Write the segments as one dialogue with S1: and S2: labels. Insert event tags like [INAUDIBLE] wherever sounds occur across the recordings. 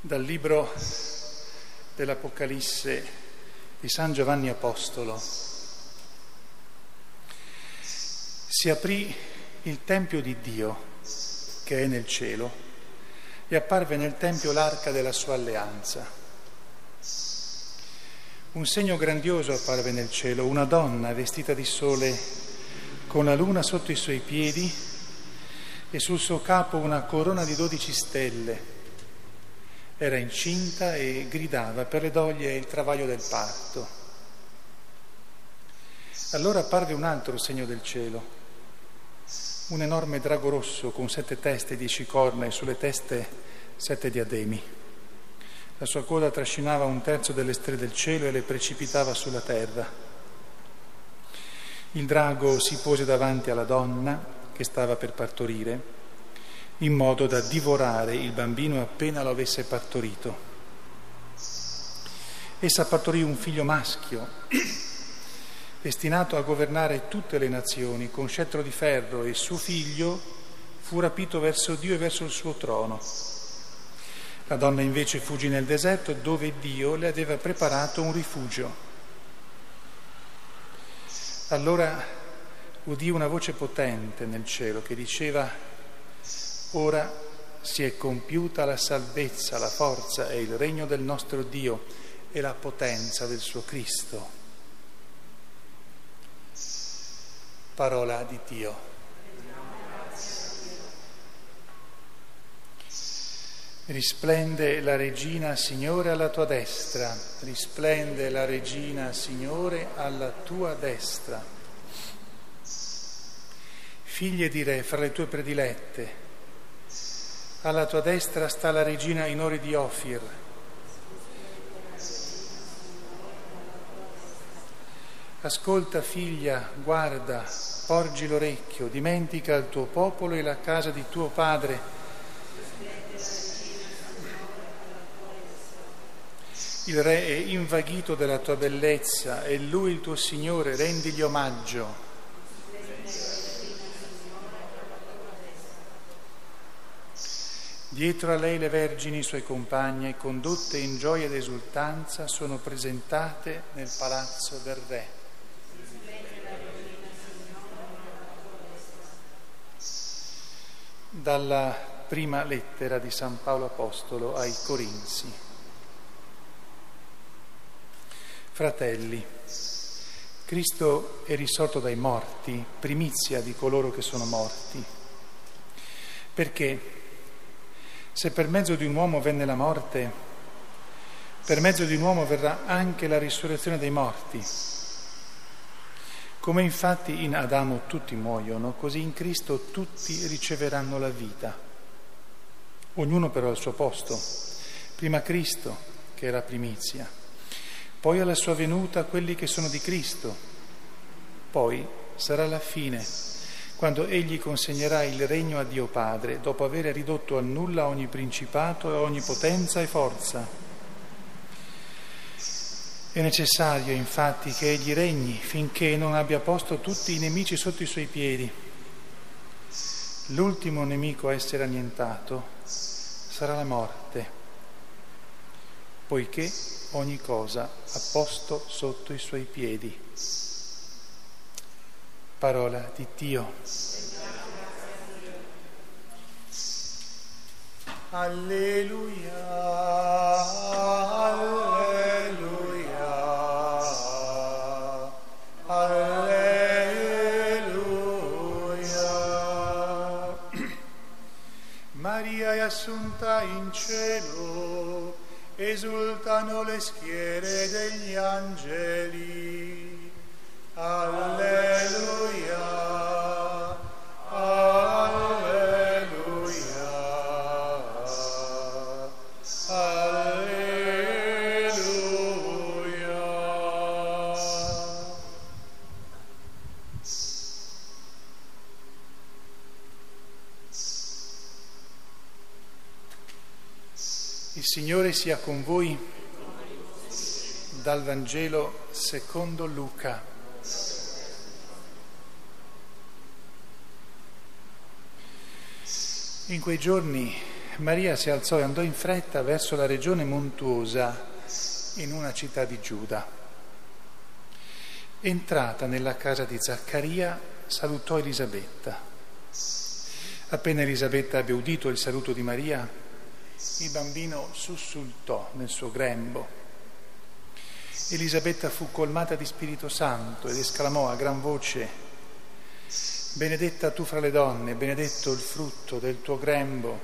S1: Dal libro dell'Apocalisse di San Giovanni Apostolo si aprì il Tempio di Dio che è nel cielo e apparve nel Tempio l'arca della sua alleanza. Un segno grandioso apparve nel cielo, una donna vestita di sole con la luna sotto i suoi piedi e sul suo capo una corona di dodici stelle era incinta e gridava per le doglie e il travaglio del parto. Allora apparve un altro segno del cielo, un enorme drago rosso con sette teste e dieci corna e sulle teste sette diademi. La sua coda trascinava un terzo delle stelle del cielo e le precipitava sulla terra. Il drago si pose davanti alla donna che stava per partorire in modo da divorare il bambino appena lo avesse partorito. Essa partorì un figlio maschio, [CLEARS THROAT] destinato a governare tutte le nazioni con scettro di ferro e suo figlio fu rapito verso Dio e verso il suo trono. La donna invece fuggì nel deserto dove Dio le aveva preparato un rifugio. Allora udì una voce potente nel cielo che diceva Ora si è compiuta la salvezza, la forza e il regno del nostro Dio e la potenza del suo Cristo. Parola di Dio. Risplende la regina Signore alla tua destra, risplende la regina Signore alla tua destra. Figlie di re fra le tue predilette, alla tua destra sta la regina in ori di Ofir. Ascolta figlia, guarda, porgi l'orecchio, dimentica il tuo popolo e la casa di tuo padre. Il re è invaghito della tua bellezza e lui il tuo Signore, rendigli omaggio. Dietro a lei le vergini, sue compagne, condotte in gioia ed esultanza, sono presentate nel palazzo del Re. Dalla prima lettera di San Paolo Apostolo ai Corinzi. Fratelli, Cristo è risorto dai morti, primizia di coloro che sono morti. Perché? Se per mezzo di un uomo venne la morte, per mezzo di un uomo verrà anche la risurrezione dei morti. Come infatti in Adamo tutti muoiono, così in Cristo tutti riceveranno la vita. Ognuno però al suo posto. Prima Cristo, che è la primizia, poi alla sua venuta quelli che sono di Cristo, poi sarà la fine quando egli consegnerà il regno a Dio Padre, dopo aver ridotto a nulla ogni principato e ogni potenza e forza. È necessario infatti che egli regni finché non abbia posto tutti i nemici sotto i suoi piedi. L'ultimo nemico a essere annientato sarà la morte, poiché ogni cosa ha posto sotto i suoi piedi. Parola di Dio. Alleluia, alleluia, alleluia. Maria è assunta in cielo, esultano le schiere degli angeli. Il Signore sia con voi dal Vangelo secondo Luca. In quei giorni Maria si alzò e andò in fretta verso la regione montuosa in una città di Giuda. Entrata nella casa di Zaccaria, salutò Elisabetta. Appena Elisabetta ebbe udito il saluto di Maria, il bambino sussultò nel suo grembo. Elisabetta fu colmata di Spirito Santo ed esclamò a gran voce, Benedetta tu fra le donne, benedetto il frutto del tuo grembo.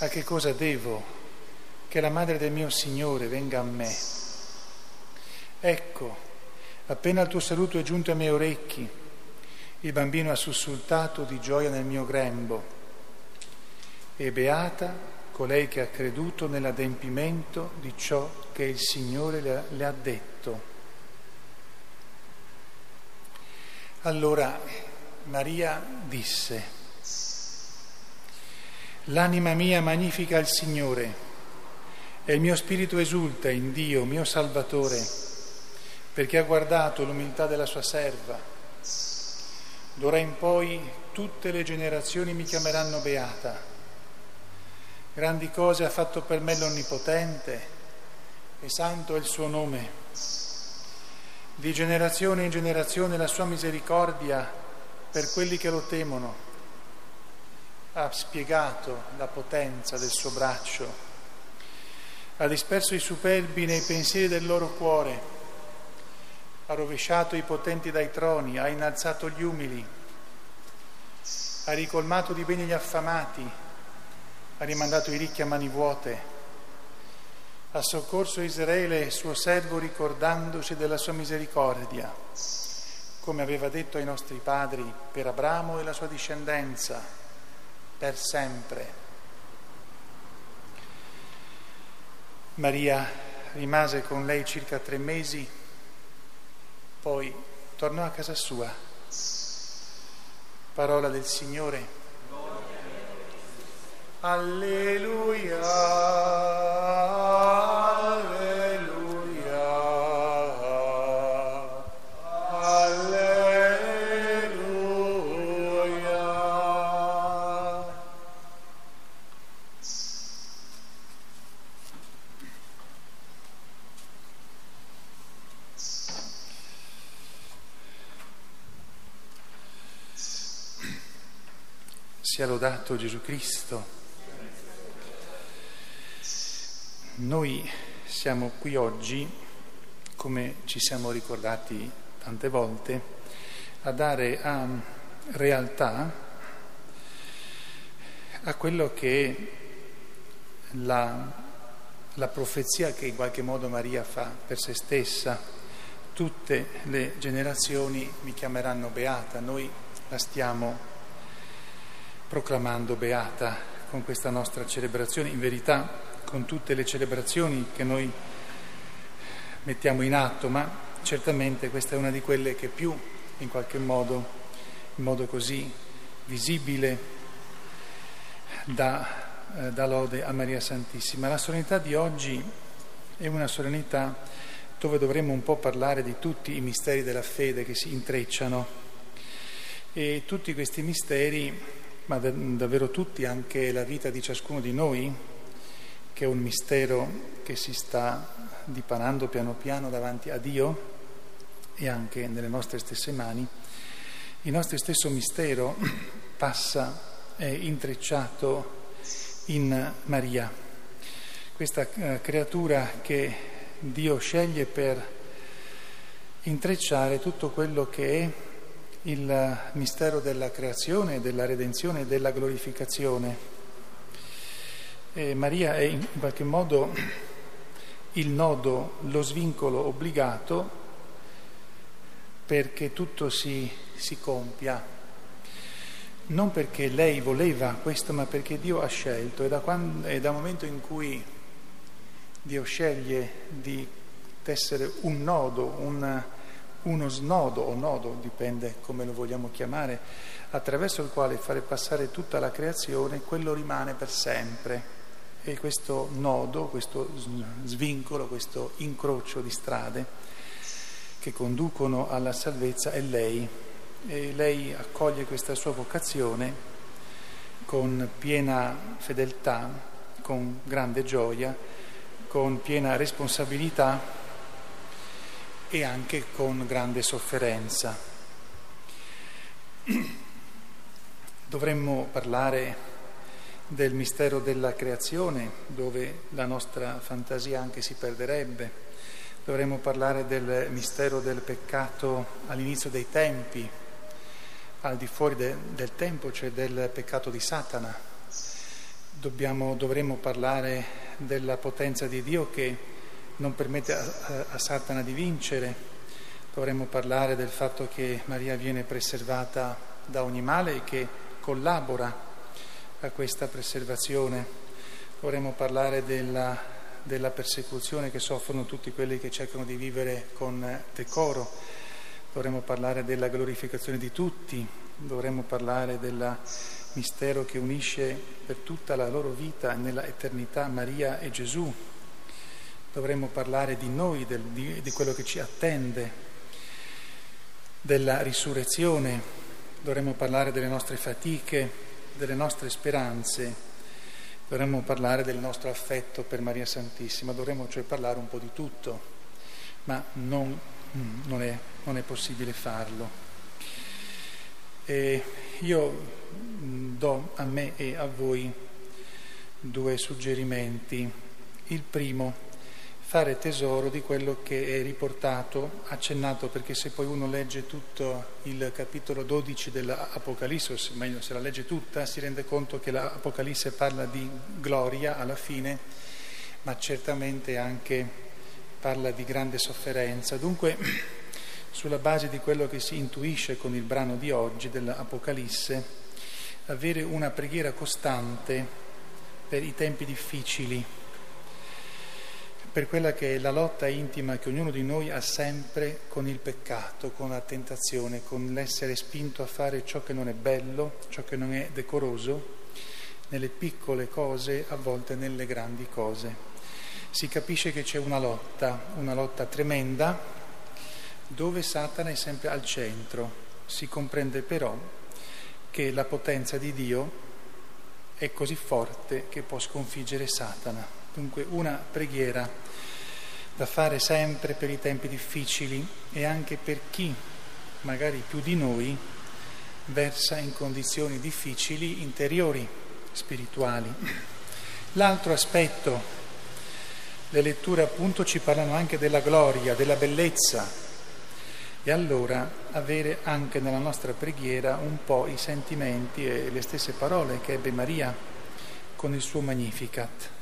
S1: A che cosa devo che la madre del mio Signore venga a me? Ecco, appena il tuo saluto è giunto ai miei orecchi, il bambino ha sussultato di gioia nel mio grembo. E beata colei che ha creduto nell'adempimento di ciò che il Signore le ha detto. Allora Maria disse, l'anima mia magnifica il Signore e il mio spirito esulta in Dio, mio Salvatore, perché ha guardato l'umiltà della sua serva. D'ora in poi tutte le generazioni mi chiameranno beata. Grandi cose ha fatto per me l'Onnipotente e santo è il suo nome. Di generazione in generazione la sua misericordia per quelli che lo temono. Ha spiegato la potenza del suo braccio, ha disperso i superbi nei pensieri del loro cuore, ha rovesciato i potenti dai troni, ha innalzato gli umili, ha ricolmato di beni gli affamati, ha rimandato i ricchi a mani vuote ha soccorso Israele, suo servo, ricordandosi della sua misericordia, come aveva detto ai nostri padri, per Abramo e la sua discendenza, per sempre. Maria rimase con lei circa tre mesi, poi tornò a casa sua. Parola del Signore. Alleluia. Sia lodato Gesù Cristo. Noi siamo qui oggi, come ci siamo ricordati tante volte, a dare a realtà a quello che la, la profezia che in qualche modo Maria fa per se stessa. Tutte le generazioni mi chiameranno beata, noi la stiamo proclamando beata con questa nostra celebrazione, in verità con tutte le celebrazioni che noi mettiamo in atto, ma certamente questa è una di quelle che più in qualche modo, in modo così visibile, dà, eh, dà lode a Maria Santissima. La solennità di oggi è una solennità dove dovremmo un po' parlare di tutti i misteri della fede che si intrecciano e tutti questi misteri ma davvero tutti, anche la vita di ciascuno di noi, che è un mistero che si sta dipanando piano piano davanti a Dio e anche nelle nostre stesse mani, il nostro stesso mistero passa, è intrecciato in Maria, questa eh, creatura che Dio sceglie per intrecciare tutto quello che è il mistero della creazione, della redenzione e della glorificazione. E Maria è in qualche modo il nodo, lo svincolo obbligato perché tutto si, si compia. Non perché lei voleva questo, ma perché Dio ha scelto. E da, quando, e dal momento in cui Dio sceglie di essere un nodo, un uno snodo o nodo, dipende come lo vogliamo chiamare, attraverso il quale fare passare tutta la creazione, quello rimane per sempre. E questo nodo, questo svincolo, questo incrocio di strade che conducono alla salvezza è lei. E lei accoglie questa sua vocazione con piena fedeltà, con grande gioia, con piena responsabilità e anche con grande sofferenza. [CLEARS THROAT] Dovremmo parlare del mistero della creazione, dove la nostra fantasia anche si perderebbe. Dovremmo parlare del mistero del peccato all'inizio dei tempi, al di fuori de, del tempo, cioè del peccato di Satana. Dobbiamo, dovremmo parlare della potenza di Dio che non permette a, a, a Satana di vincere. Dovremmo parlare del fatto che Maria viene preservata da ogni male e che collabora a questa preservazione. Vorremmo parlare della, della persecuzione che soffrono tutti quelli che cercano di vivere con decoro, dovremmo parlare della glorificazione di tutti, dovremmo parlare del mistero che unisce per tutta la loro vita nella eternità Maria e Gesù, dovremmo parlare di noi, del, di, di quello che ci attende, della risurrezione, dovremmo parlare delle nostre fatiche, delle nostre speranze, dovremmo parlare del nostro affetto per Maria Santissima, dovremmo cioè parlare un po' di tutto, ma non, mm, non, è, non è, possibile farlo. E io mm, do a me e a voi due suggerimenti. Il primo fare tesoro di quello che è riportato, accennato, perché se poi uno legge tutto il capitolo 12 dell'Apocalisse, o meglio se la legge tutta, si rende conto che l'Apocalisse parla di gloria alla fine, ma certamente anche parla di grande sofferenza. Dunque, [CLEARS THROAT] sulla base di quello che si intuisce con il brano di oggi dell'Apocalisse, avere una preghiera costante per i tempi difficili per quella che è la lotta intima che ognuno di noi ha sempre con il peccato, con la tentazione, con l'essere spinto a fare ciò che non è bello, ciò che non è decoroso, nelle piccole cose, a volte nelle grandi cose. Si capisce che c'è una lotta, una lotta tremenda, dove Satana è sempre al centro. Si comprende però che la potenza di Dio è così forte che può sconfiggere Satana. Dunque una preghiera da fare sempre per i tempi difficili e anche per chi, magari più di noi, versa in condizioni difficili interiori, spirituali. L'altro aspetto, le letture appunto ci parlano anche della gloria, della bellezza e allora avere anche nella nostra preghiera un po' i sentimenti e le stesse parole che ebbe Maria con il suo Magnificat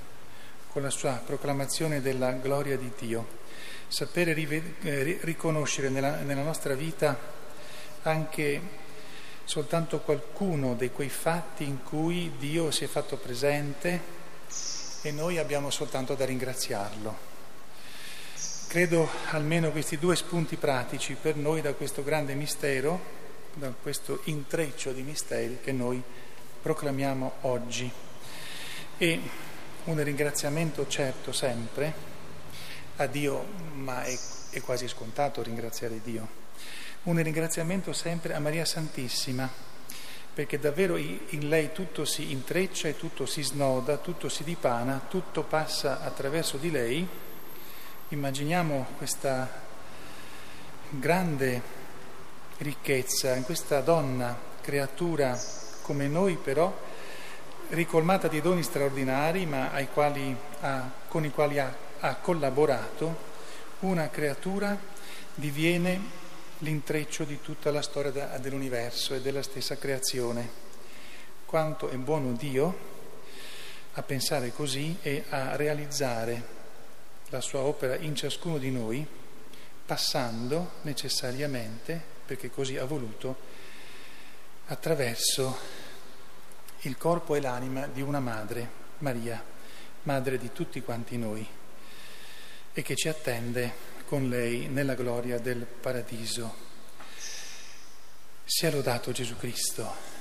S1: con la sua proclamazione della gloria di Dio, sapere eh, riconoscere nella, nella nostra vita anche soltanto qualcuno di quei fatti in cui Dio si è fatto presente e noi abbiamo soltanto da ringraziarlo. Credo almeno questi due spunti pratici per noi da questo grande mistero, da questo intreccio di misteri che noi proclamiamo oggi. E un ringraziamento certo sempre a Dio, ma è, è quasi scontato ringraziare Dio, un ringraziamento sempre a Maria Santissima, perché davvero in lei tutto si intreccia e tutto si snoda, tutto si dipana, tutto passa attraverso di lei. Immaginiamo questa grande ricchezza in questa donna, creatura come noi però, ricolmata di doni straordinari, ma quali ha, con i quali ha, ha collaborato, una creatura diviene l'intreccio di tutta la storia dell'universo e della stessa creazione. Quanto è buono Dio a pensare così e a realizzare la sua opera in ciascuno di noi, passando necessariamente, perché così ha voluto, attraverso il corpo e l'anima di una madre, Maria, madre di tutti quanti noi, e che ci attende con lei nella gloria del paradiso. Sia lodato Gesù Cristo.